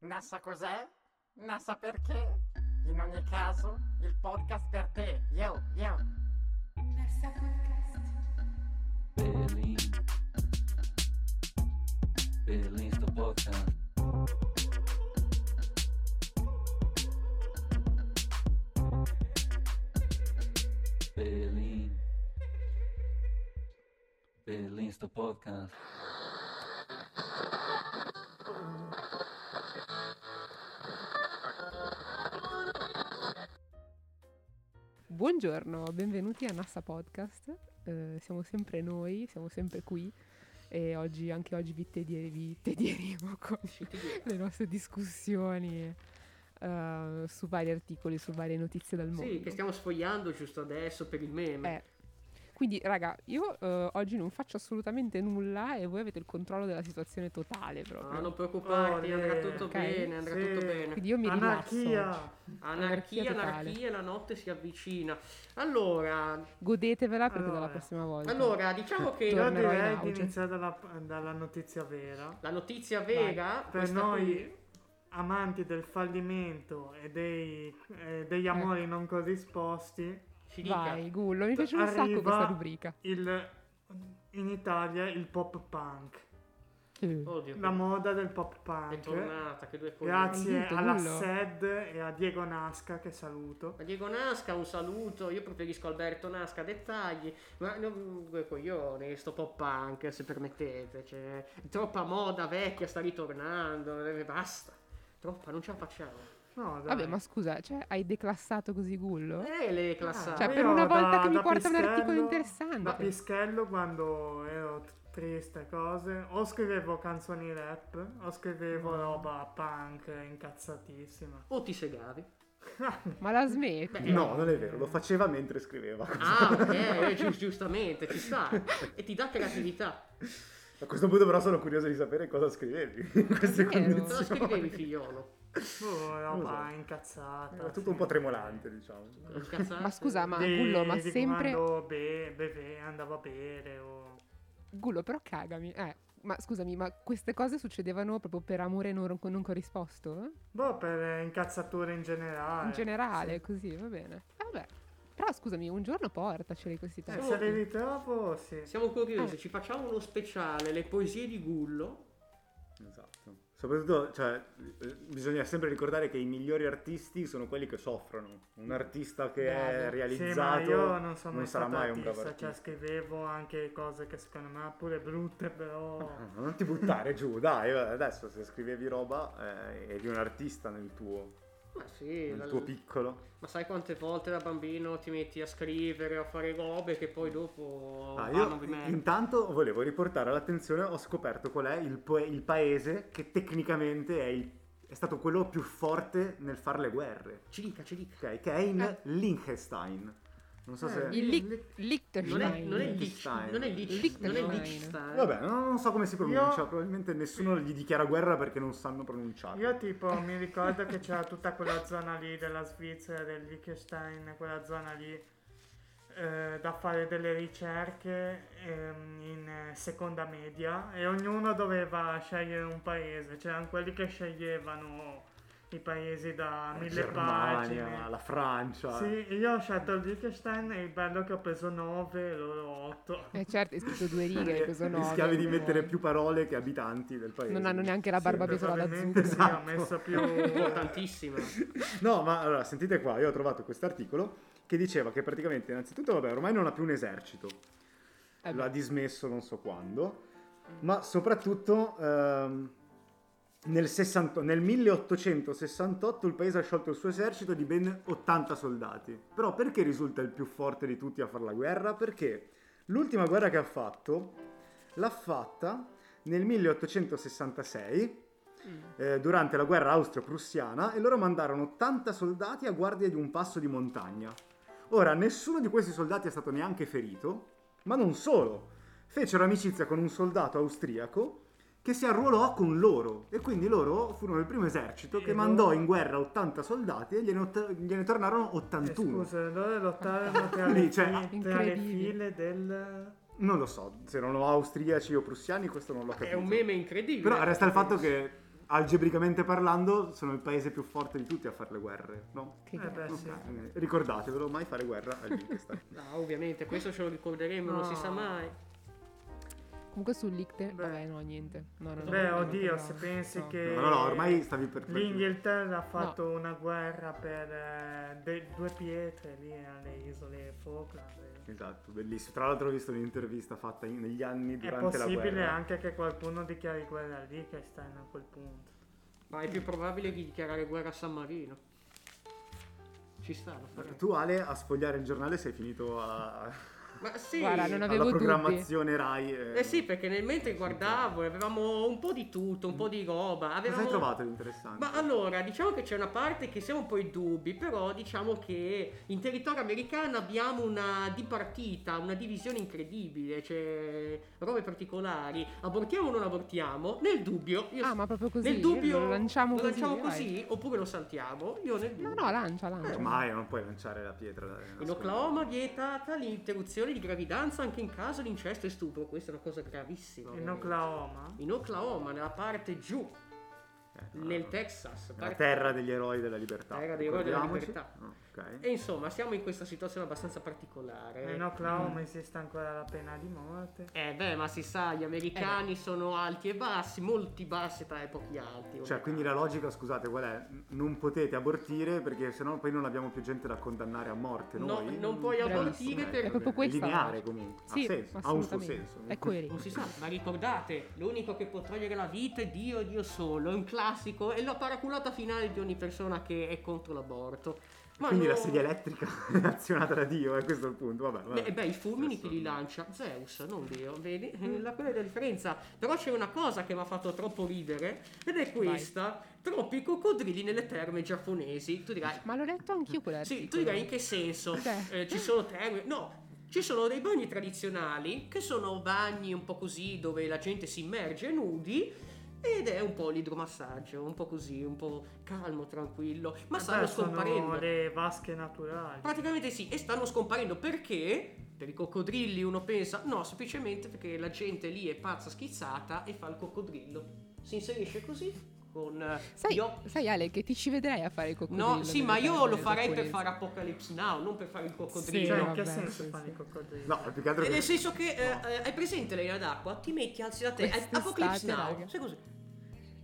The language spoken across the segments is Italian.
NASA cos'è? NASA perché? In ogni caso, il podcast per te. Yo, yo. Nessa Podcast. Berlim. Berlim sto podcast. Berlim. Berlim sto podcast. Buongiorno, benvenuti a Nassa Podcast. Eh, siamo sempre noi, siamo sempre qui e oggi, anche oggi vi, tedie- vi tedieremo con le nostre discussioni eh, su vari articoli, su varie notizie dal mondo. Sì, che stiamo sfogliando giusto adesso per il meme. Eh, quindi, raga, io eh, oggi non faccio assolutamente nulla e voi avete il controllo della situazione totale proprio. Ah, non preoccuparti, Oh, andrà tutto ok. bene, andrà Sì. tutto bene. Quindi io mi rilasso. Anarchia. oggi. Anarchia, Anarchia anarchia, la notte si avvicina. Allora, Godetevela perché Allora. dalla prossima volta. allora diciamo che Io in direi di iniziare dalla, dalla notizia vera. la notizia vera, Per questa noi qui- amanti del fallimento e dei, eh, degli amori non corrisposti, ci dica. Vai, Gullo, mi piace un sacco questa rubrica. il, in Italia il pop punk. Eh. Oddio, La moda del pop è punk. tornata, che due. Grazie vinto, alla Gullo? SED e a Diego Nasca che saluto. A Diego Nasca un saluto, io preferisco Alberto Nasca, dettagli, ma due coglioni, sto pop punk se permettete, cioè, troppa moda vecchia sta ritornando, eh, basta, troppa, non ce la facciamo. No, dai. Vabbè, ma scusa, cioè, hai declassato così Gullo? Eh, le classato. Cioè, Io per una volta da- che mi porta un articolo interessante. Da Pischello quando ero triste cose, o scrivevo canzoni rap, o scrivevo roba punk incazzatissima. O ti segavi. Ma la smetti? Beh, No, non è vero, lo faceva mentre scriveva. Ah, ok, gi- giustamente, ci sta. E ti dà creatività. A questo punto però sono curioso di sapere cosa scrivevi in queste vero? Cosa condizioni. scrivevi, figliolo? Oh, roba so. incazzata. Era tutto sì. un po' tremolante, diciamo. Incazzato? Ma scusa, ma Di- Gullo, ma sempre... quando be- beve- andavo a bere o... Gullo, però cagami. Eh, ma scusami, ma queste cose succedevano proprio per amore non, non corrisposto? Boh, per eh, incazzature in generale. In generale, sì. così, va bene. Eh, vabbè. Però scusami, un giorno portaceli questi Eh, testi. Se li ritrovo, sì. Siamo curiosi, ci facciamo uno speciale, le poesie di Gullo. Esatto. Soprattutto, cioè, eh, bisogna sempre ricordare che i migliori artisti sono quelli che soffrono. Un artista che è Bravo. realizzato Sì, ma io non sono mai sarà mai un bravo artista, cioè scrivevo anche cose che secondo me pure brutte, però... Ah, Non ti buttare giù, dai, eh, adesso se scrivevi roba eh, eri un artista nel tuo, Ma sì, la- tuo piccolo. ma sai quante volte da bambino ti metti a scrivere o a fare robe che poi dopo Ah, io intanto volevo riportare all'attenzione, ho scoperto qual è il, il paese che tecnicamente è, il- è stato quello più forte nel fare le guerre, Ci dica, ci dica. ok? Che è in Eh. Liechtenstein. Non so se... Il Liechtenstein. Non è, non è Liechtenstein. non è Liechtenstein. non è Liechtenstein. Vabbè, non, non so come si pronuncia, Io- probabilmente nessuno gli dichiara guerra perché non sanno pronunciarlo. Io tipo mi ricordo che c'era tutta quella zona lì della Svizzera, del Liechtenstein, quella zona lì eh, da fare delle ricerche ehm, in eh, seconda media e ognuno doveva scegliere un paese, c'erano quelli che sceglievano i paesi da La mille Germania, pagine. la Francia. Sì, io ho scelto il Liechtenstein e il bello è che ho preso 9 e loro 8. Eh certo, hai scritto due righe, hai preso nove. Rischiavi di mettere più parole che abitanti del paese. Non hanno neanche la barba Sì, pietrola da zucchero. sì, ho messo più... Importantissima. No, ma allora, sentite qua, io ho trovato questo articolo che diceva che praticamente, innanzitutto, vabbè, ormai non ha più un esercito. Eh. L'ha dismesso non so quando, ma soprattutto ehm, nel, 60 nel 1868 il paese ha sciolto il suo esercito di ben 80 soldati. Però perché risulta il più forte di tutti a fare la guerra? Perché l'ultima guerra che ha fatto l'ha fatta nel 1866 eh, durante la guerra austro-prussiana e loro mandarono 80 soldati a guardia di un passo di montagna. Ora, nessuno di questi soldati è stato neanche ferito, ma non solo. Fecero amicizia con un soldato austriaco che si arruolò con loro e quindi loro furono il primo esercito che E mandò loro- in guerra 80 soldati e gliene, ot- gliene tornarono Eh, 81. scusa, allora lottarono tra, Quindi, le, cioè, tra le incredibile. file del... Non lo so, se erano austriaci o prussiani questo non l'ho capito. È un meme incredibile. Però resta il fatto che algebricamente parlando, sono il paese più forte di tutti a fare le guerre, no? Che Eh beh, sì. Ok, Ricordatevelo, mai fare guerra al Liechtenstein. No, ovviamente, questo ce lo ricorderemo, non si sa No. mai. Comunque sul Lichte, Beh. vabbè, no, niente. No, no, Beh, no, oddio, se pensi No. che No, no, no, ormai stavi per... per- l'Inghilterra ha fatto una guerra per eh, de- due pietre lì alle isole Falkland. eh. Esatto, bellissimo. Tra l'altro ho visto un'intervista fatta in- negli anni È durante la possibile guerra. anche che qualcuno dichiari guerra al Liechtenstein a quel punto. Ma è più probabile di dichiarare guerra a San Marino. Ci sta, lo faremo. Tu Ale a sfogliare il giornale sei finito a... Ma sì. Guarda, non alla avevo dubbi. programmazione Rai. Eh sì, perché nel mentre guardavo avevamo un po' di tutto, un po' di roba. Cosa Avevamo... hai trovato di interessante? Ma allora, diciamo che c'è una parte che siamo un po' in dubbi, però diciamo che in territorio americano abbiamo una dipartita, una divisione incredibile, cioè robe particolari. Abortiamo o non abortiamo? Nel dubbio, io Ah, ma proprio così? nel dubbio Lo lanciamo lo così? lanciamo così oppure lo saltiamo? Io nel dubbio. No, no, lancia, lancia. Ormai non puoi lanciare la pietra. In. Oklahoma vietata l'interruzione di gravidanza anche in caso di incesto e stupro. Questa è una cosa gravissima. In ovviamente. Oklahoma? In Oklahoma, nella parte giù, Eh, nel Texas. La terra degli eroi della libertà. Terra degli eroi della libertà. No, ok. E insomma, siamo in questa situazione abbastanza particolare. In Oklahoma esiste ancora la pena di morte. Eh beh, ma si sa, gli americani sono alti e bassi, molti bassi e pochi alti. Cioè, quindi la logica, scusate, qual è? Non potete abortire perché sennò poi non abbiamo più gente da condannare a morte. No, Noi. non puoi abortire Eh, per... È proprio questa la lineare comunque. Sì, ha senso, ha un suo assolutamente. senso. È coerente. Non si sa, ma ricordate, l'unico che può togliere la vita è Dio e Dio solo. È un classico, è la paraculata finale di ogni persona che è contro l'aborto. Ma Quindi no- la sedia elettrica è azionata da Dio, è questo il punto. Vabbè, vabbè. Beh, beh, i fulmini chi Adesso- li lancia? Zeus, non Dio, vedi? Eh, La, quella è la differenza. Però c'è una cosa che mi ha fatto troppo ridere, ed è questa. Troppi coccodrilli nelle terme giapponesi. Tu dirai, Ma l'ho letto anch'io quell'articolo. sì, tu dirai in che senso? Eh, ci sono terme? No. Ci sono dei bagni tradizionali che sono bagni un po' così dove la gente si immerge nudi ed è un po' l'idromassaggio, un po' così, un po' calmo, tranquillo, ma Eh stanno scomparendo. le vasche naturali. Praticamente sì, e stanno scomparendo perché per i coccodrilli uno pensa no, semplicemente perché la gente lì è pazza schizzata e fa il coccodrillo. Si inserisce così con eh, Sai, occhi. sai Ale che ti ci vedrai a fare il coccodrillo No, sì, ma io lo farei per fare Apocalypse Now, non per fare il Cioè, coccodrillo. in vabbè, che senso sì, fanno sì. i coccodrilli? No, più che altro E che- nel senso che eh, No. eh, hai presente l'area d'acqua? Ti metti, alzi da te. eh, Apocalypse Now. raga. Sai così.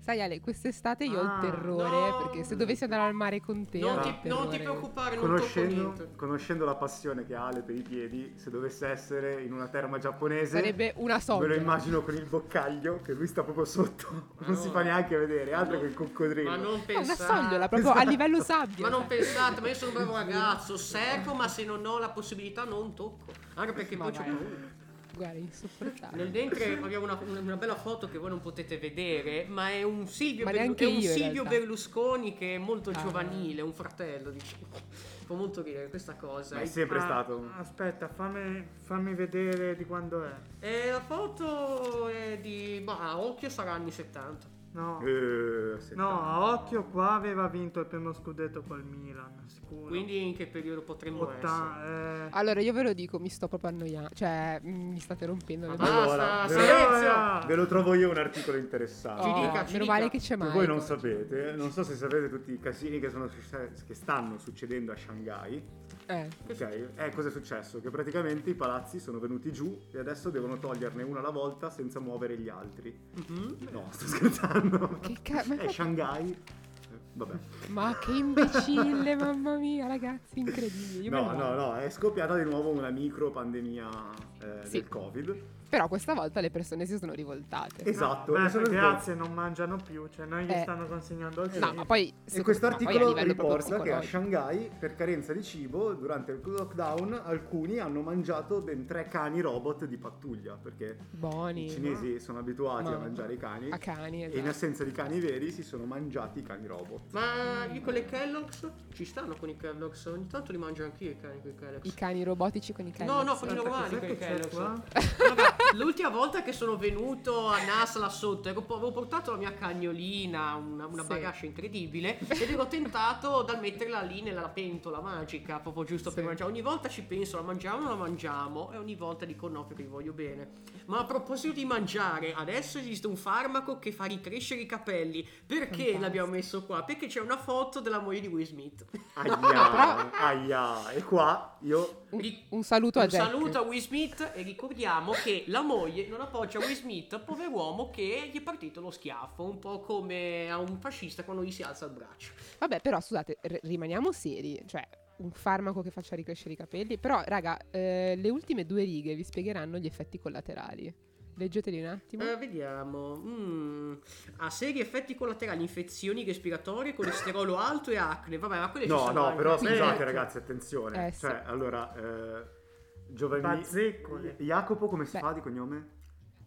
Sai Ale, quest'estate io ho Ah, il terrore no. perché se dovessi andare al mare con te Non ho ti, non ti preoccupare, non Conoscendo, conoscendo la passione che ha Ale per i piedi, se dovesse essere in una terma giapponese, Sarebbe una me soglia. lo immagino con il boccaglio che lui sta proprio sotto, Ma non si no. fa neanche vedere, altro No. che il coccodrillo. Ma non No, una pensate. sogliola proprio a livello sabbia. Ma non pensate, ma io sono un bravo ragazzo, servo, ma se non ho la possibilità non tocco. Anche perché Ma poi c'ho vai. paura. Guarda, insopportabile. Nel ventre abbiamo una, una bella foto che voi non potete vedere, ma è un Silvio, Berlu- è un Silvio. Berlusconi che è molto Ah. giovanile, un fratello, diciamo. Fa molto ridere questa cosa. Ma è sempre Ah, stato. Aspetta, fammi, fammi vedere di quando è. E la foto è di... Bah, a occhio sarà anni 70. No, Eh, no, a occhio qua aveva vinto il primo scudetto col Milan, sicuro. Quindi in che periodo potremmo essere? Otta- eh, Allora, io ve lo dico, mi sto proprio annoiando. Cioè, mi state rompendo le balle. basta, Allora, silenzio! allora, Ve lo trovo io un articolo interessante. Ci Oh, dica, ci meno dica. male che c'è mai. voi non sapete, non so se sapete tutti i casini che, sono che stanno succedendo a Shanghai. Eh, Ok, eh, cosa è successo? Che praticamente i palazzi sono venuti giù e adesso devono toglierne uno alla volta senza muovere gli altri. Mhm. No, sto scherzando. Che ca- ma, È Shanghai. Eh, Vabbè. ma che imbecille, mamma mia, ragazzi, incredibile. Io No, no, no, è scoppiata di nuovo una micro pandemia eh, Sì. del Covid. Però questa volta le persone si sono rivoltate. Esatto. beh, e sono grazie, non mangiano più, cioè non gli Eh. stanno consegnando il No, cibo. ma poi. E questo articolo riporta che a. Shanghai, per carenza di cibo, durante il lockdown, alcuni hanno mangiato ben tre cani robot di pattuglia, perché Buoni. i cinesi sono abituati Ma- a mangiare i cani, A cani, e in esatto. assenza di cani veri si sono mangiati i cani robot. Ma io con le Kellogg's ci stanno con i Kellogg's, ogni tanto li mangio anch'io i cani con i Kellogg's. I cani robotici con i cani. No, no, con i normali con i Kellogg's. L'ultima volta che sono venuto a Nas là sotto, ero- avevo portato la mia cagnolina, una, una Sì. bagaglia incredibile, ed ero tentato dal metterla lì nella pentola magica, proprio giusto per Sì. mangiare. Ogni volta ci penso, la mangiamo o non la mangiamo, e ogni volta dico no perché vi voglio bene. Ma a proposito di mangiare, adesso esiste un farmaco che fa ricrescere i capelli. Perché Fantastico. l'abbiamo messo qua? Perché c'è una foto della moglie di Will Smith. Aia, aia. E qua io... Un, Ri- un saluto a Un Jack. saluto a Will Smith e ricordiamo che la moglie non appoggia Will Smith, pover'uomo che gli è partito lo schiaffo, un po' come a un fascista quando gli si alza il braccio. Vabbè, però scusate, r- rimaniamo seri. Cioè, un farmaco che faccia ricrescere i capelli. Però, raga, eh, le ultime due righe vi spiegheranno gli effetti collaterali. Leggeteli un attimo. Eh, vediamo. Mm. Ha seri effetti collaterali, infezioni respiratorie, colesterolo alto e acne. Vabbè, ma quelle ci No, sono no, anche. però Sì. scusate ragazzi, attenzione. Eh, sì. Cioè, allora... Eh, Giovanni... Jacopo come si Beh. fa di cognome?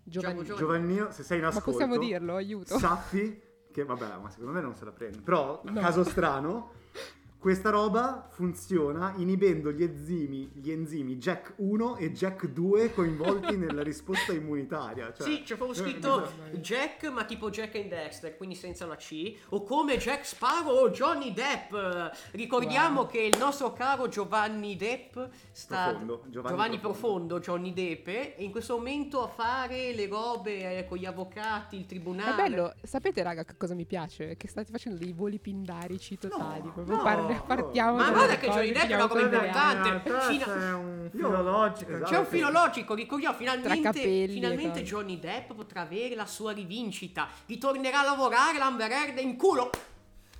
Giovanni. Giovanni- Giovannino, se sei in Ma ascolto... possiamo dirlo? Aiuto. Sappi che, vabbè, ma secondo me non se la prende. Però, No. caso strano, questa roba funziona inibendo gli enzimi, gli enzimi Jack 1 e Jack 2 coinvolti nella risposta immunitaria. Cioè, Sì, c'è proprio eh, scritto bisogna- Jack, ma tipo Jack and Dexter, quindi senza la C, o come Jack Sparrow o Johnny Depp. Ricordiamo Wow. che il nostro caro Giovanni Depp sta Profondo, Giovanni Giovanni, Profondo. Profondo, Johnny Depp, è in questo momento a fare le robe eh, con gli avvocati, il È tribunale. bello, sapete raga che cosa mi piace? Che state facendo dei voli pindarici totali. No, proprio no, par- partiamo Ma guarda che Johnny Depp è una cosa importante. C'è un filologico. esatto. C'è un ricordiamo, finalmente, finalmente. Johnny Depp potrà avere la sua rivincita. Ritornerà a lavorare l'Amber Heard in culo.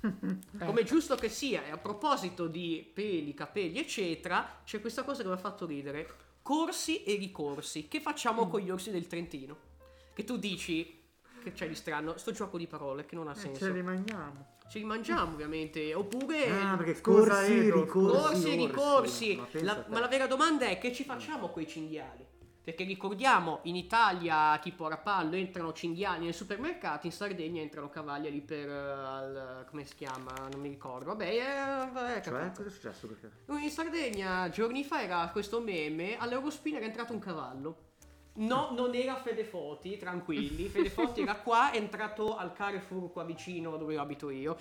Come è giusto che sia. E a proposito di peli, capelli, eccetera, c'è questa cosa che mi ha fatto ridere. Corsi e ricorsi. Che facciamo Mm. con gli orsi del Trentino? Che tu dici che c'è di strano, sto gioco di parole che non ha Eh, senso. ce li mangiamo. Ci rimangiamo ovviamente, oppure Ah, perché corsi, ricorsi, corsi orsi. ricorsi. Ma, La- ma la vera domanda è che ci facciamo con i cinghiali? Perché ricordiamo, in Italia, tipo a Rapallo, entrano cinghiali nei supermercati, in Sardegna entrano cavalli lì per... al- come si chiama? Non mi ricordo. Vabbè, eh, vabbè, Cioè, cosa è successo? Perché? In Sardegna, giorni fa, era questo meme, all'Eurospin era entrato un cavallo. No, non era Fede Foti, tranquilli. Fede Foti era qua, è entrato al Carrefour qua vicino dove abito io.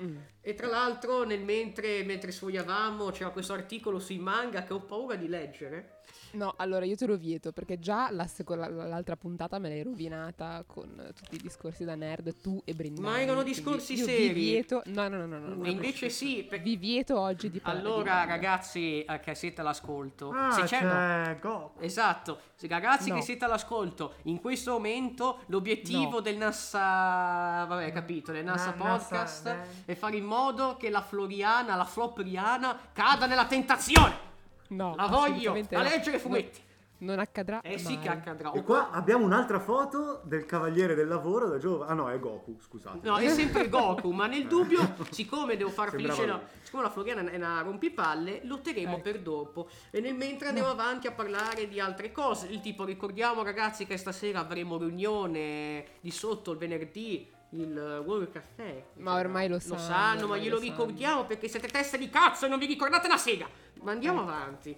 Mm. E tra l'altro, nel mentre, mentre sfogliavamo, c'era questo articolo sui manga che ho paura di leggere. No, allora io te lo vieto perché già la seco- la- l'altra puntata me l'hai rovinata con tutti i discorsi da nerd, tu e Brindani. Ma erano discorsi io seri. Vi vieto, no, no, no, no, no, no. E invece sì, per- Vi vieto oggi di parlare di allora manga. ragazzi eh, che siete all'ascolto, Ah, se c'è... c'è Goku. Esatto, Se- ragazzi No. che siete all'ascolto, in questo momento l'obiettivo No. del NASA, vabbè capito, del NASA Na- NASA, Podcast eh. è fare in modo che la Floriana, la Flopriana cada nella tentazione. No, La voglio assolutamente a no. leggere fumetti. Non, accadrà Eh sì mai. che accadrà. E qua abbiamo un'altra foto del cavaliere del lavoro da Giova. Ah no, è Goku, scusate. No, è sempre Goku, ma nel dubbio, siccome devo far Sembrava felice, la, lui. siccome la Floriana è una rompipalle, lo terremo Ecco. per dopo. E nel mentre andiamo avanti a parlare di altre cose. Il tipo, ricordiamo ragazzi che stasera avremo riunione di sotto il venerdì. Il World Caffè Ma ormai lo Lo sanno, sanno, ma glielo lo sanno. ricordiamo perché siete teste di cazzo e non vi ricordate una sega. Ma andiamo avanti.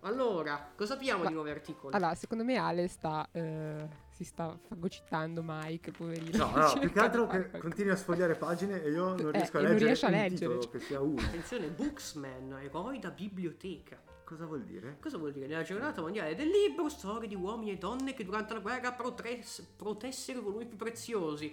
Allora, cosa abbiamo Ma- di nuovi articoli? Allora, secondo me Ale sta, eh, si sta fagocitando Mike, poverino. No, no, più che altro che continui a sfogliare pagine e io non Eh, riesco a e non leggere riesce a leggere. titolo che sia uno. Attenzione, Booksman, eroi da biblioteca. Cosa vuol dire? Cosa vuol dire? Nella giornata mondiale del libro, storie di uomini e donne che durante la guerra protres- protessero i volumi più preziosi.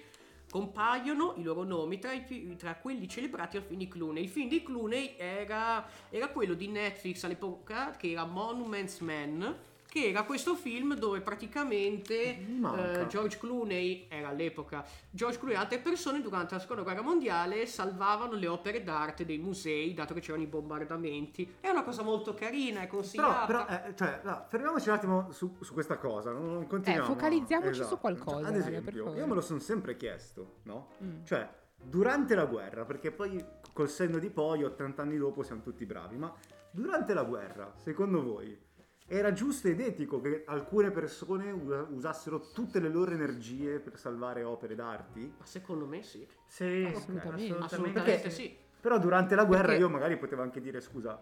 Compaiono i loro nomi tra, i tra quelli celebrati al film di Clooney. Il film di Clooney era, era quello di Netflix all'epoca, che era Monuments Man, che era questo film dove praticamente eh, George Clooney, era all'epoca, George Clooney e altre persone durante la seconda guerra mondiale salvavano le opere d'arte dei musei, dato che c'erano i bombardamenti. È una cosa molto carina, è Però, consigliata. però eh, cioè, no, fermiamoci un attimo su, su questa cosa. Non, continuiamo. Eh, focalizziamoci Esatto. su qualcosa, Cioè, ad esempio, io me lo sono sempre chiesto, no? Mm. Cioè, durante la guerra, perché poi col senno di poi, 80 anni dopo, siamo tutti bravi, ma durante la guerra, secondo voi, era giusto ed etico che alcune persone usa- usassero tutte le loro energie per salvare opere d'arti? Ma secondo me sì. Sì, Assolutamente. Assolutamente Perché- sì. Però durante la guerra Perché- io magari potevo anche dire, scusa,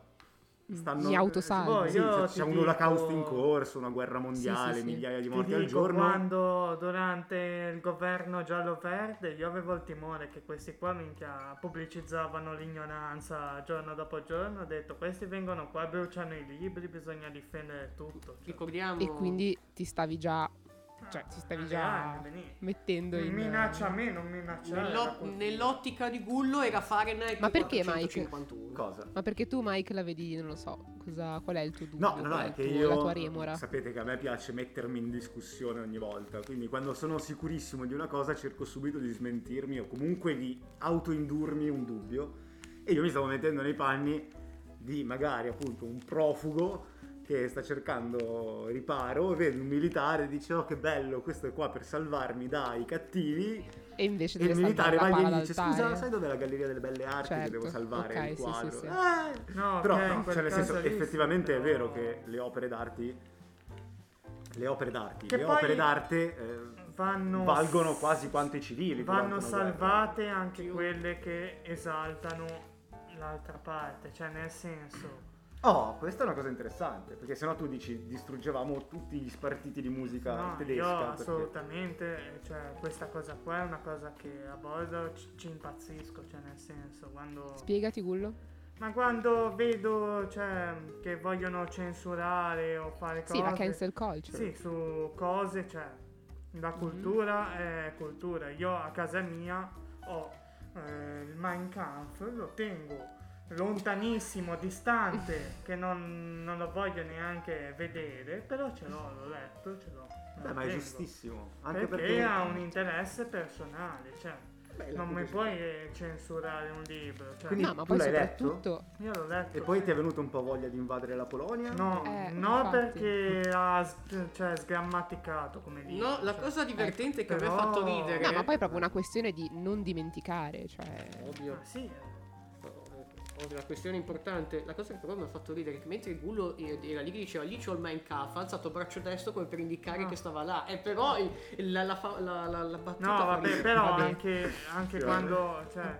stanno... Mi autosalvo. Boh, Sì, c'è, c'è un dico- olocausto in corso, una guerra mondiale, sì, sì. migliaia di Ti morti al dico, giorno. quando durante il governo giallo-verde io avevo il timore che questi qua minchia pubblicizzavano l'ignoranza giorno dopo giorno. Ho detto questi vengono qua, bruciano i libri, bisogna difendere tutto. Cioè, Ricordiamo... E quindi ti stavi già, cioè ti stavi alle già mettendo in... Minaccia a me, non minacciare. Nello- nell'ottica di Gullo era Fahrenheit Ma perché, Mike? 451. Cosa? Ma perché tu Mike la vedi, non lo so, cosa, qual è il tuo dubbio? No, no, no, è il che tuo- io La tua remora? sapete che a me piace mettermi in discussione ogni volta, quindi quando sono sicurissimo di una cosa cerco subito di smentirmi o comunque di autoindurmi un dubbio e io mi stavo mettendo nei panni di magari appunto un profugo che sta cercando riparo, vede un militare e dice oh che bello, questo è qua per salvarmi dai cattivi E invece e il militare va lì e gli dice scusa sai dov'è la Galleria delle Belle Arti che Certo, devo salvare ok, il sì, quadro? sì, sì. Eh, No, però ok, in no, cioè nel senso sì, effettivamente è però- vero che le opere d'arte le opere d'arte Che le opere d'arte eh, vanno valgono quasi quanto i civili vanno una guerra. salvate anche quelle che esaltano l'altra parte, cioè nel senso oh questa è una cosa interessante perché sennò tu dici distruggevamo tutti gli spartiti di musica no, tedesca io perché- assolutamente, cioè questa cosa qua è una cosa che a volte ci, ci impazzisco, cioè nel senso quando Spiegati Gullo. ma quando vedo cioè che vogliono censurare o fare cose Sì, la cancel culture. Sì, su cose, cioè la Mhm. cultura è cultura. Io a casa mia ho eh, il Mein Kampf, lo tengo lontanissimo, distante, che non, non lo voglio neanche vedere, però ce l'ho, l'ho letto, ce l'ho. Beh, ma è giustissimo anche Perché, perché, ha un interesse personale, cioè Beh, non mi puoi eh, censurare un libro. Cioè, Quindi- No, ma poi l'hai soprattutto... io l'ho letto. e poi sì. ti è venuto un po' voglia di invadere la Polonia No, Eh, no infatti. perché ha cioè, sgrammaticato come libro. No, la cioè. cosa divertente che mi ha però- fatto ridere... No, ma poi è proprio una questione di non dimenticare, cioè... Ovvio. Ah, sì, eh. Ovvio, la questione importante, la cosa che però mi ha fatto ridere è che mentre Gullo era lì che diceva lì c'ho il Mein Kampf, ha alzato il braccio destro come per indicare Ah. che stava là. E però il- la, la la- la- la battuta No, vabbè, ridere. però Vabbè. anche, anche Sì, quando cioè,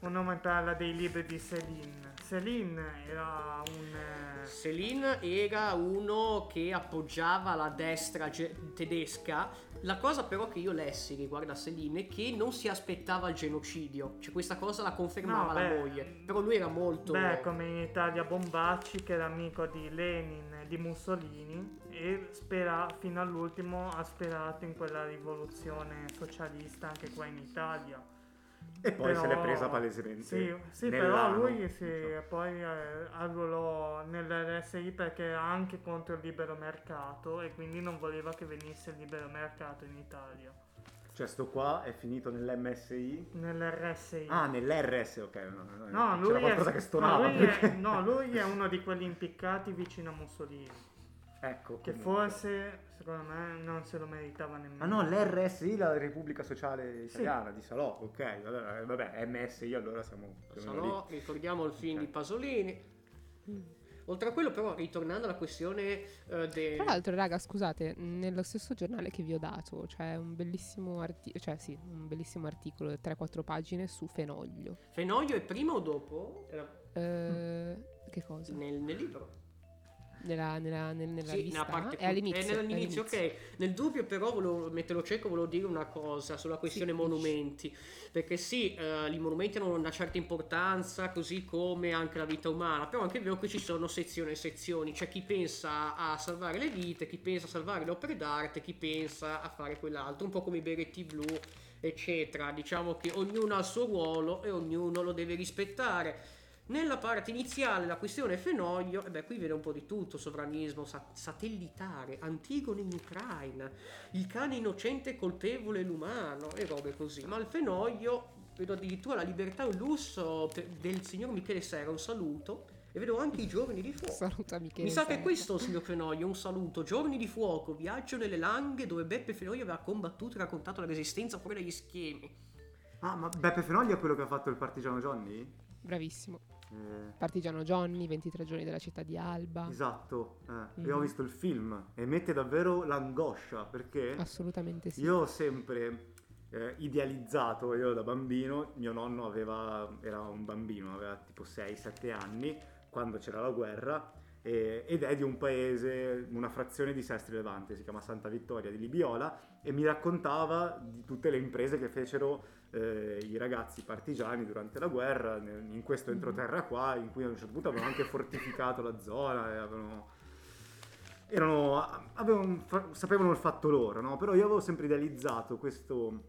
un nome parla dei libri di Céline. Céline era un... eh, Céline era uno che appoggiava la destra ge- tedesca. La cosa però che io lessi riguardo a Céline è che non si aspettava il genocidio. Cioè questa cosa la confermava No, la beh, moglie. Però lui era molto... Beh, come in Italia Bombacci, che era amico di Lenin e di Mussolini, e spera, fino all'ultimo ha sperato in quella rivoluzione socialista anche qua in Italia. E poi Però- se l'è presa palesemente Sì, sì però lui si, poi eh, arruolò nell'RSI perché era anche contro il libero mercato e quindi non voleva che venisse il libero mercato in Italia. cioè sto qua è finito nell'MSI Nell'RSI. ah nell'RS ok no, no, no, lui è, no, lui è, no, lui è uno di quelli impiccati vicino a Mussolini. Ecco Che comunque. forse, secondo me, non se lo meritava nemmeno. Ah no, l'RSI, la Repubblica Sociale Italiana di Salò, ok, allora, eh, vabbè, MSI allora siamo lì. Salò, ricordiamo il film Cioè. di Pasolini. Oltre a quello, però, ritornando alla questione eh, de- Tra l'altro, raga, scusate, nello stesso giornale che vi ho dato c'è un bellissimo articolo, cioè sì, un bellissimo articolo, 3-4 pagine su Fenoglio. Fenoglio è prima o dopo? Eh, che cosa? nel, nel libro. Nella, nella, nel- nella Sì, nella parte è all'inizio. è è all'inizio. ok. Nel dubbio, però, volevo metterlo cieco, volevo dire una cosa sulla questione Sì, monumenti. Perché sì, eh, i monumenti hanno una certa importanza, così come anche la vita umana. Però anche è vero che ci sono sezioni e sezioni. C'è chi pensa a salvare le vite, chi pensa a salvare le opere d'arte, chi pensa a fare quell'altro. Un po' come i beretti blu, eccetera. Diciamo che ognuno ha il suo ruolo e ognuno lo deve rispettare. Nella parte iniziale la questione Fenoglio, e beh qui viene un po' di tutto, sovranismo sa- satellitare, Antigone in Ucraina, il cane innocente colpevole l'umano e robe così. Ma il Fenoglio, vedo addirittura la libertà e il lusso del signor Michele Serra, un saluto, e vedo anche i giorni di fuoco. Saluta Michele. Mi sa che è Serra. questo, signor Fenoglio, un saluto. Giorni di fuoco, viaggio nelle langhe dove Beppe Fenoglio aveva combattuto e raccontato la resistenza fuori dagli schemi. Ah, ma Beppe Fenogli è quello che ha fatto il partigiano Johnny? Bravissimo. Eh, Partigiano Johnny, 23 giorni della città di Alba. esatto, eh, Mhm. io ho visto il film e mette davvero l'angoscia perché Assolutamente sì. io ho sempre eh, idealizzato, io da bambino, mio nonno aveva, era un bambino, aveva tipo 6-7 anni, quando c'era la guerra e- ed è di un paese, una frazione di Sestri Levante, si chiama Santa Vittoria di Libiola e mi raccontava di tutte le imprese che fecero eh, i ragazzi partigiani durante la guerra in questo entroterra qua in cui a un certo punto avevano anche fortificato la zona e avevano erano, avevano- sapevano il fatto loro, no? Però io avevo sempre idealizzato questo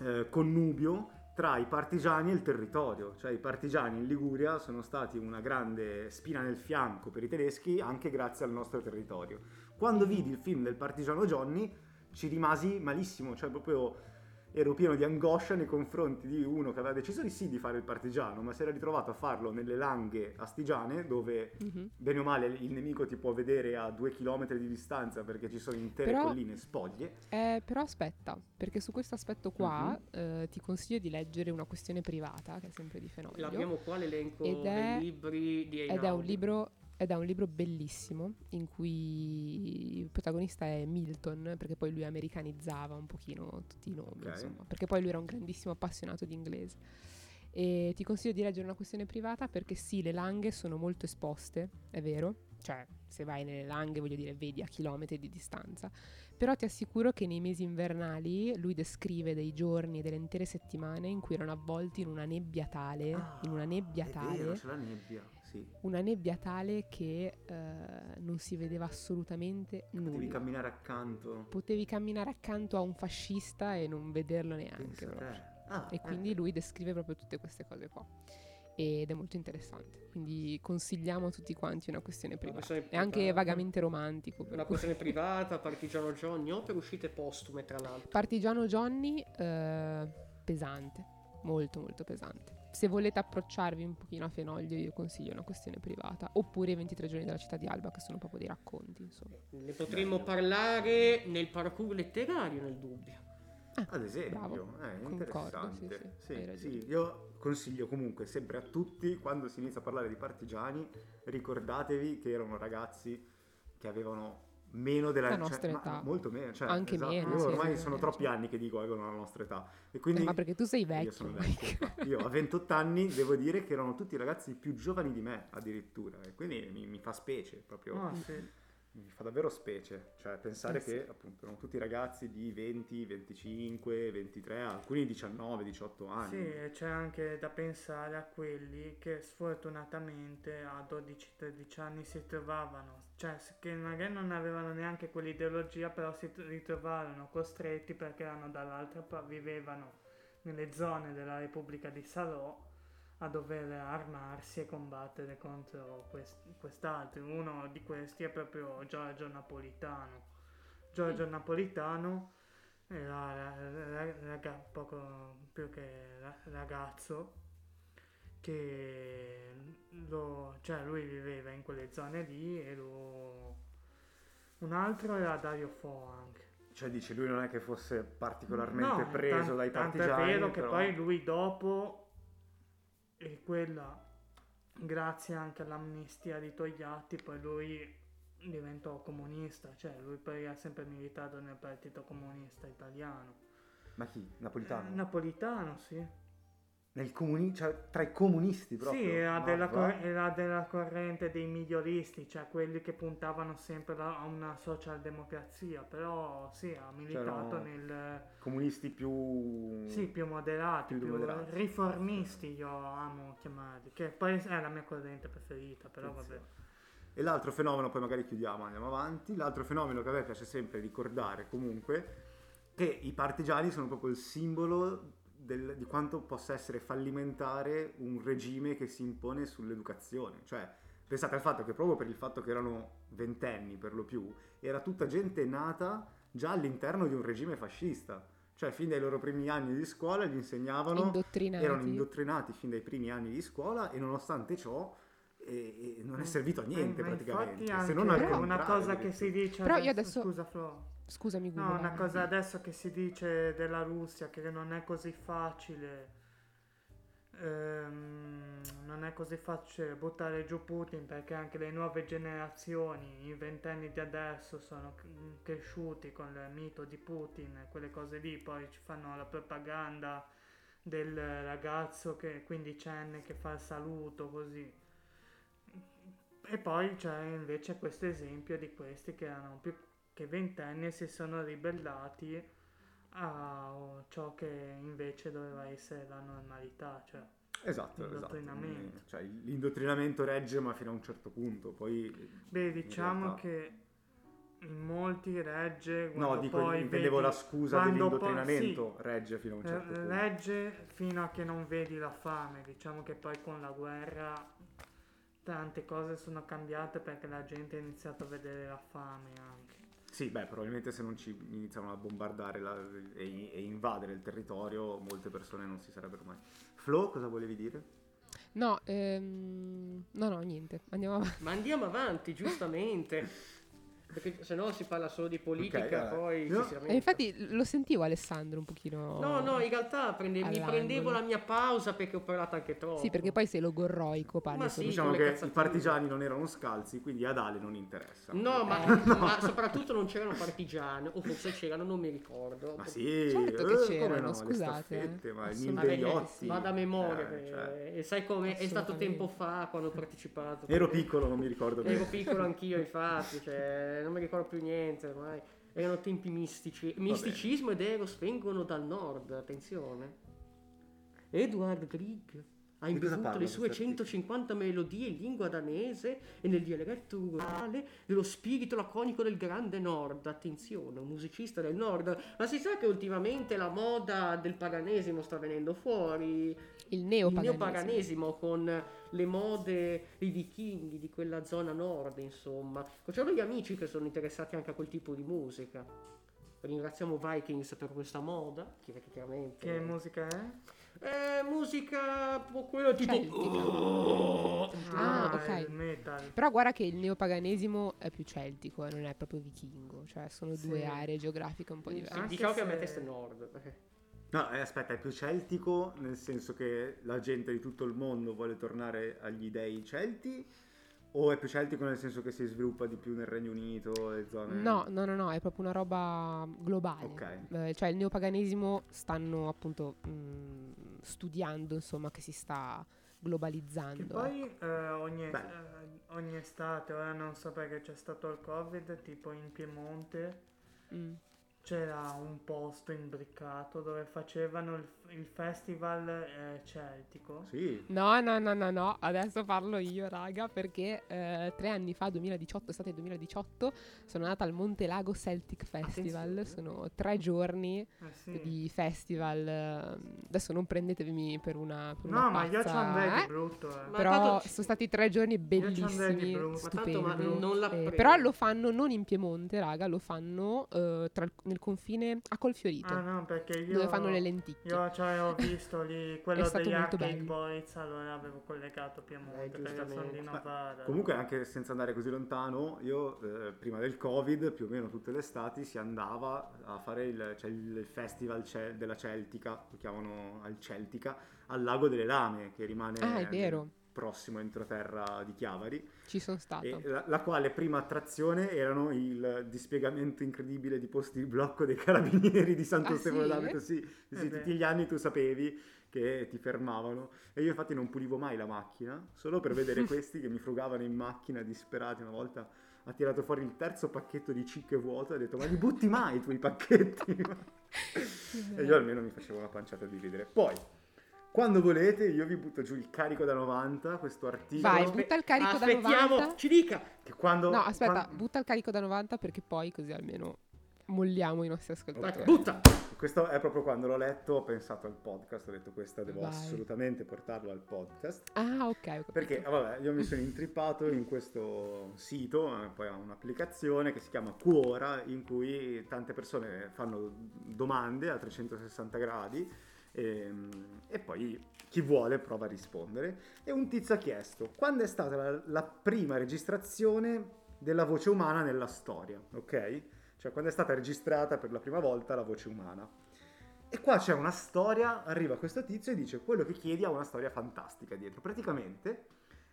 eh, connubio tra i partigiani e il territorio, cioè i partigiani in Liguria sono stati una grande spina nel fianco per i tedeschi anche grazie al nostro territorio. Quando vidi il film del partigiano Johnny ci rimasi malissimo, cioè proprio ero pieno di angoscia nei confronti di uno che aveva deciso di sì di fare il partigiano, ma si era ritrovato a farlo nelle langhe astigiane dove Mhm. bene o male il nemico ti può vedere a due chilometri di distanza perché ci sono intere Però- colline spoglie. Eh, però aspetta, perché su questo aspetto qua Mhm. eh, ti consiglio di leggere una questione privata, che è sempre di Fenoglio. L'abbiamo qua l'elenco Ed è- dei libri di Ed è un Einaudi. libro ed è un libro bellissimo in cui il protagonista è Milton, perché poi lui americanizzava un pochino tutti i nomi, Ok. insomma, perché poi lui era un grandissimo appassionato di inglese. E ti consiglio di leggere una questione privata perché sì, le langhe sono molto esposte, è vero, cioè se vai nelle langhe voglio dire vedi a chilometri di distanza, però ti assicuro che nei mesi invernali lui descrive dei giorni, delle intere settimane in cui erano avvolti in una nebbia tale, in una nebbia Ah, è tale vero, c'è la nebbia, sì. una nebbia tale che eh, non si vedeva assolutamente Devi nulla. camminare accanto. Potevi camminare accanto a un fascista e non vederlo neanche. Ah, E quindi lui descrive proprio tutte queste cose qua. Ed è molto interessante. Quindi consigliamo a tutti quanti una questione privata. questione È anche privata. vagamente romantico. per Una cui- questione privata, Partigiano Johnny, opere uscite postume tra l'altro. Partigiano Johnny, eh, pesante. Molto molto pesante. Se volete approcciarvi un pochino a Fenoglio, io consiglio una questione privata. Oppure i 23 giorni della città di Alba, che sono proprio dei racconti, insomma. Ne potremmo parlare nel parkour letterario, nel dubbio. Ad esempio, Bravo. è Concordo, interessante. sì, sì, ragione. sì, io consiglio comunque sempre a tutti, quando si inizia a parlare di partigiani, ricordatevi che erano ragazzi che avevano meno della La cioè, nostra ma età. molto meno, cioè, Anche esatto, meno, Io sì, ormai sì, sono sì, troppi sì. anni che dico che la nostra età. E quindi Eh, ma perché tu sei io vecchio. sono Mike. vecchio. Io a 28 anni devo dire che erano tutti ragazzi più giovani di me addirittura. E quindi mi, mi fa specie proprio. Ah, sì. Mi fa davvero specie, cioè pensare Eh sì. che appunto erano tutti ragazzi di 20, 25, 23, alcuni 19, 18 anni. Sì, c'è anche da pensare a quelli che sfortunatamente a 12-13 anni si trovavano, cioè che magari non avevano neanche quell'ideologia, però si ritrovarono costretti perché erano dall'altra parte, vivevano nelle zone della Repubblica di Salò a dover armarsi e combattere contro quest- quest'altro. Uno di questi è proprio Giorgio Napolitano. Giorgio Napolitano era ra- ra- raga- poco più che ra- ragazzo che lo, cioè lui viveva in quelle zone lì e lo, un altro era Dario Fo anche. Cioè dici, lui non è che fosse particolarmente No, preso tan- dai tanto partigiani. è vero che però- poi lui dopo e quella grazie anche all'amnistia di Togliatti poi lui diventò comunista cioè lui poi ha sempre militato nel partito comunista italiano Ma chi? Napolitano? Eh, napolitano sì comuni- cioè, tra i comunisti proprio. Sì, era Ma della, cor- era della corrente dei miglioristi, cioè quelli che puntavano sempre a a una socialdemocrazia, però sì, ha militato nel... Comunisti più... Sì, più moderati, Più più, moderati. riformisti io amo chiamarli, che poi è la mia corrente preferita, però vabbè. Attenzione. E l'altro fenomeno, poi magari chiudiamo, andiamo avanti, l'altro fenomeno che a me piace sempre ricordare comunque, che i partigiani sono proprio il simbolo del- di quanto possa essere fallimentare un regime che si impone sull'educazione. Cioè, pensate al fatto che proprio per il fatto che erano ventenni per lo più, era tutta gente nata già all'interno di un regime fascista. Cioè, fin dai loro primi anni di scuola gli insegnavano Indottrinati. erano indottrinati fin dai primi anni di scuola e nonostante ciò eh, eh, non è servito a niente Mm. Ma praticamente. infatti Se anche non al una cosa che si dice Però io adesso- Scusa Flo. Scusami, Guido. No, una cosa adesso che si dice della Russia, che non è così facile, ehm, non è così facile buttare giù Putin perché anche le nuove generazioni, i ventenni di adesso sono cresciuti con il mito di Putin e quelle cose lì, poi ci fanno la propaganda del ragazzo che quindicenne che fa il saluto così. e poi c'è invece questo esempio di questi che erano più che ventenni e si sono ribellati a ciò che invece doveva essere la normalità, cioè Esatto, esatto. L'indottrinamento. Cioè, l'indottrinamento regge ma fino a un certo punto, poi... Beh, diciamo realtà- che in molti regge No, dico, poi intendevo vedi- la scusa quando poi- dell'indottrinamento, regge fino a un Eh, certo punto. Legge fino a che non vedi la fame. Diciamo che poi con la guerra tante cose sono cambiate perché la gente ha iniziato a vedere la fame anche. Sì, beh, probabilmente se non ci iniziano a bombardare la- e, e invadere il territorio, molte persone non si sarebbero mai. Flo, cosa volevi dire? No, ehm, no, no, niente. Andiamo avanti. Ma andiamo avanti, giustamente. Perché se no si parla solo di politica, Ok, vabbè. poi No. E infatti lo sentivo Alessandro un pochino. No, no, in realtà prende- mi prendevo la mia pausa perché ho parlato anche troppo. Sì, perché poi sei logorroico, parli sì, di- diciamo che cazzatine. i partigiani non erano scalzi, quindi ad Ale non interessa. No, ma, Eh. ma soprattutto non c'erano partigiani, o forse c'erano, non mi ricordo. Ma sì, Certo che eh, c'erano, no, le scusate, staffette, eh. ma i Mindegliotti. Vado a memoria, eh, eh, cioè, e sai come è stato tempo fa quando ho partecipato. ero piccolo, non mi ricordo bene. Ero piccolo anch'io, infatti, cioè, non mi ricordo più niente ormai. Erano tempi mistici. Misticismo ed Eros vengono dal nord, attenzione. Edward Grieg ha imbevuto le sue questo articolo? 150 melodie in lingua danese e nel dialetto rurale dello spirito laconico del grande nord. Attenzione, un musicista del nord. Ma si sa che ultimamente la moda del paganesimo sta venendo fuori il il neopaganesimo. neopaganesimo con le mode dei vichinghi di quella zona nord, insomma. C'erano gli amici che sono interessati anche a quel tipo di musica. Ringraziamo Vikings per questa moda, che chiaramente... Che musica è? Eh, musica po- quello tipo... Celtica. Ah, Ah, ok. il metal. Però guarda che il neopaganesimo è più celtico, eh, non è proprio vichingo, cioè sono Sì. due aree geografiche un po' Sì, diverse. Anche diciamo che a me testa è nord. No, eh, aspetta, è più celtico nel senso che la gente di tutto il mondo vuole tornare agli dei celti? O è più celtico nel senso che si sviluppa di più nel Regno Unito e zone... No, no, no, no, è proprio una roba globale. Ok. Eh, cioè il neopaganesimo stanno appunto mh, studiando, insomma, che si sta globalizzando. Che poi eh, ogni, eh, ogni estate, ora non so perché c'è stato il covid, tipo in Piemonte Mm. C'era un posto imbriccato dove facevano il, il festival eh, celtico. Sì. No, no, no, no, no, adesso parlo io, raga, perché eh, tre anni fa, 2018, estate 2018, sono andata al Monte Lago Celtic Festival. Attenzione. Sono tre giorni Eh sì. di festival. eh, Adesso non prendetemi per una, per No, una ma io ci pazza, andrei eh, di brutto. eh. Però tanto- sono stati tre giorni ci andrei di bellissimi, brutto. Ma tanto, ma stupendi. non la Eh, prendo. però lo fanno non in Piemonte, raga, lo fanno eh, tra il- nel confine a Colfiorito, Ah no, perché io... dove fanno le lenticchie. Io cioè, ho visto lì quello degli Arcade bello. Boys, allora avevo collegato Piemonte Eh, perché sono di. Novara. Comunque anche senza andare così lontano, io eh, prima del Covid, più o meno tutte le estati, si andava a fare il, cioè il festival ce- della Celtica, lo chiamano al Celtica, al Lago delle Lame, che rimane Ah, è vero. Prossimo entroterra di Chiavari. Ci sono stato. La, la quale prima attrazione erano il dispiegamento incredibile di posti di blocco dei carabinieri di Santo Ah, Stefano sì? d'Abito. Sì, sì, Eh tutti gli anni tu sapevi che ti fermavano e io infatti non pulivo mai la macchina solo per vedere questi che mi frugavano in macchina disperati una volta ha tirato fuori il terzo pacchetto di cicche vuoto e ha detto ma li butti mai i tuoi pacchetti e io almeno mi facevo una panciata di ridere poi quando volete io vi butto giù il carico da 90 questo articolo Vai, butta il carico da Aspettiamo, 90. ci dica. che quando No, aspetta, quando- butta il carico da 90 perché poi così almeno molliamo i nostri ascoltatori. Ecco, butta. Questo è proprio quando l'ho letto, ho pensato al podcast, ho detto questa devo Vai. assolutamente portarlo al podcast. Ah, ok. Perché, ah, vabbè, io mi sono intrippato in questo sito, eh, poi ha un'applicazione che si chiama Quora, in cui tante persone fanno domande a 360 gradi ehm, e, poi chi vuole prova a rispondere. E un tizio ha chiesto, quando è stata la, la prima registrazione della voce umana nella storia, ok? Cioè quando è stata registrata per la prima volta la voce umana. E qua c'è una storia, arriva questo tizio e dice quello che chiedi ha una storia fantastica dietro. Praticamente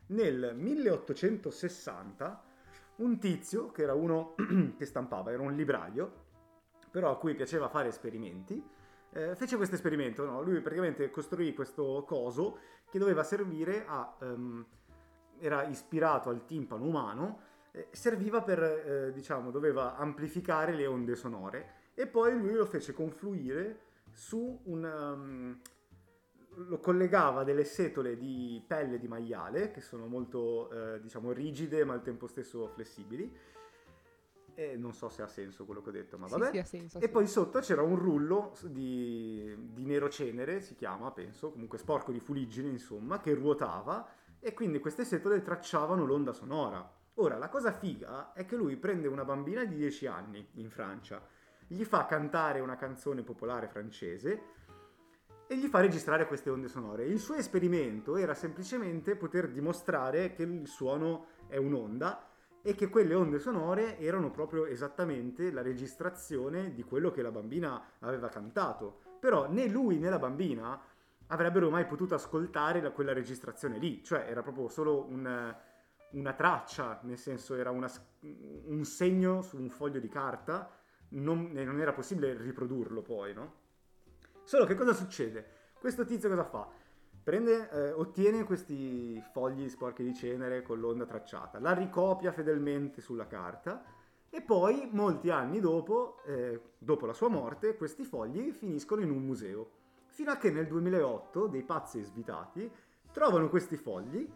nel 1860 un tizio, che era uno che stampava, era un libraio, però a cui piaceva fare esperimenti, eh, fece questo esperimento, no? lui praticamente costruì questo coso che doveva servire a ehm, era ispirato al timpano umano, eh, serviva per, eh, diciamo, doveva amplificare le onde sonore e poi lui lo fece confluire su un... um, lo collegava a delle setole di pelle di maiale che sono molto, eh, diciamo, rigide ma al tempo stesso flessibili. E non so se ha senso quello che ho detto, ma Sì, vabbè. sì, ha senso. E poi senso. sotto c'era un rullo di, di nero cenere, si chiama, penso, comunque sporco di fuliggine, insomma, che ruotava e quindi queste setole tracciavano l'onda sonora. Ora, la cosa figa è che lui prende una bambina di 10 anni in Francia, gli fa cantare una canzone popolare francese e gli fa registrare queste onde sonore. Il suo esperimento era semplicemente poter dimostrare che il suono è un'onda e che quelle onde sonore erano proprio esattamente la registrazione di quello che la bambina aveva cantato. Però né lui né la bambina avrebbero mai potuto ascoltare la- quella registrazione lì, cioè era proprio solo un- una traccia, nel senso era una un segno su un foglio di carta, non, non era possibile riprodurlo poi, no? Solo che cosa succede? Questo tizio cosa fa? Prende, eh, ottiene questi fogli sporchi di cenere con l'onda tracciata, la ricopia fedelmente sulla carta e poi, molti anni dopo, eh, dopo la sua morte, questi fogli finiscono in un museo. Fino a che nel 2008 dei pazzi svitati trovano questi fogli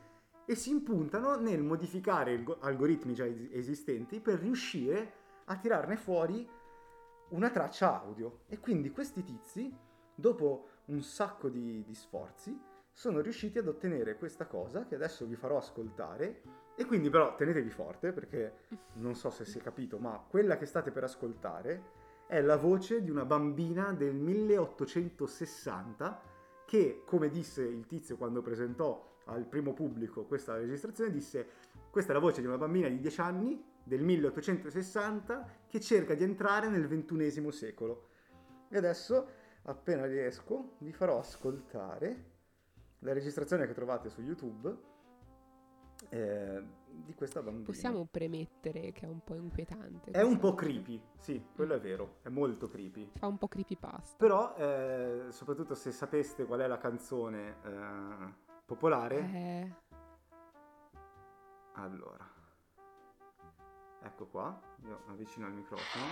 e si impuntano nel modificare alg- algoritmi già es- esistenti per riuscire a tirarne fuori una traccia audio. E quindi questi tizi, dopo un sacco di, di sforzi, sono riusciti ad ottenere questa cosa che adesso vi farò ascoltare. E quindi però tenetevi forte perché non so se si è capito, ma quella che state per ascoltare è la voce di una bambina del 1860 che, come disse il tizio quando presentò al primo pubblico questa registrazione, disse questa è la voce di una bambina di 10 anni del 1860 che cerca di entrare nel XXI secolo. E adesso, appena riesco, vi farò ascoltare la registrazione che trovate su YouTube eh, di questa bambina. Possiamo premettere che è un po' inquietante. È un po' creepy, sì, quello è vero, è molto creepy. Fa un po' creepypasta. Però, eh, soprattutto se sapeste qual è la canzone eh, popolare, Eh, allora, ecco qua, io avvicino al microfono.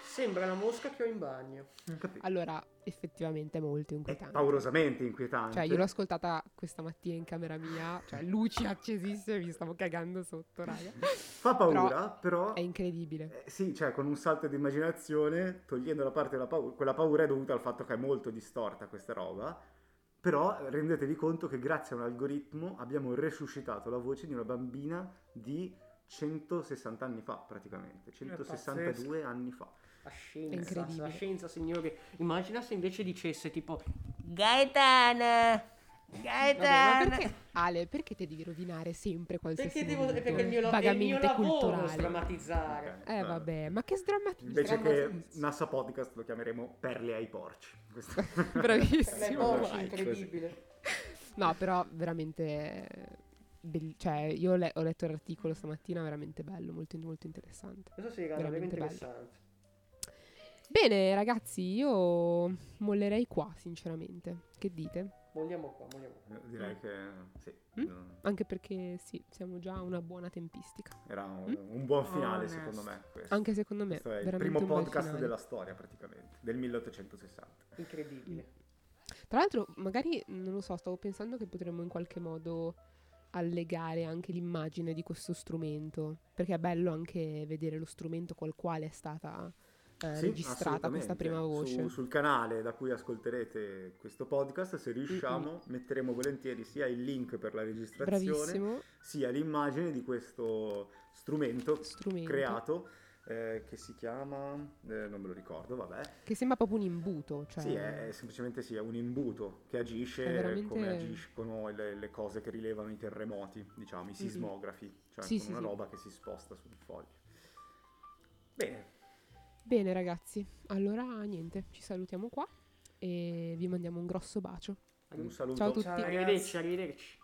Sembra la mosca che ho in bagno. Allora, effettivamente è molto È inquietante. paurosamente inquietante. Cioè, io l'ho ascoltata questa mattina in camera mia, cioè luci accesissime, mi stavo cagando sotto, raga. Fa paura, però... È incredibile. eh, sì, cioè con un salto di immaginazione, togliendo la parte della paura, quella paura è dovuta al fatto che è molto distorta questa roba, però rendetevi conto che grazie a un algoritmo abbiamo resuscitato la voce di una bambina di 160 anni fa praticamente, 162 anni fa. La scienza, incredibile. la scienza, signori. Immagina se invece dicesse tipo Gaetana, Vabbè, perché, Ale, perché ti devi rovinare sempre qualsiasi Perché, devo, momento perché il mio, è il vagamente mio lavoro culturale? sdrammatizzare. Ok, Eh va. vabbè, ma che sdrammatizza. Invece che. NASA Podcast lo chiameremo Perle ai porci. Bravissimo. Lei porci, vai. incredibile. No, però veramente... bell- cioè, io ho, le- ho letto l'articolo stamattina, veramente bello, molto, molto interessante. Questo sì, raga, davvero Veramente bello. interessante. Bene, ragazzi, io mollerei qua, sinceramente. Che dite? Molliamo qua, molliamo qua. Direi che sì. Mm? no, Anche perché sì, siamo già a una buona tempistica. Era un, un buon finale Onesto. secondo me. Questo. Anche secondo me. Questo è il primo podcast della storia praticamente, del 1860. Incredibile. Tra l'altro, magari, non lo so, stavo pensando che potremmo in qualche modo allegare anche l'immagine di questo strumento, perché è bello anche vedere lo strumento col quale è stata eh, Sì, registrata questa prima voce. Su- sul canale da cui ascolterete questo podcast, se riusciamo, metteremo volentieri sia il link per la registrazione, Bravissimo sia l'immagine di questo strumento, strumento. creato eh, che si chiama, eh, non me lo ricordo, vabbè. Che sembra proprio un imbuto. Cioè... Sì, è, semplicemente sì, è un imbuto che agisce veramente- come agiscono le, le cose che rilevano i terremoti, diciamo, i sismografi, cioè Sì, sì, una sì. roba che si sposta sul foglio. Bene, Bene, ragazzi, allora niente, ci salutiamo qua e vi mandiamo un grosso bacio. un saluto. Ciao a tutti. Ciao, arrivederci, arrivederci.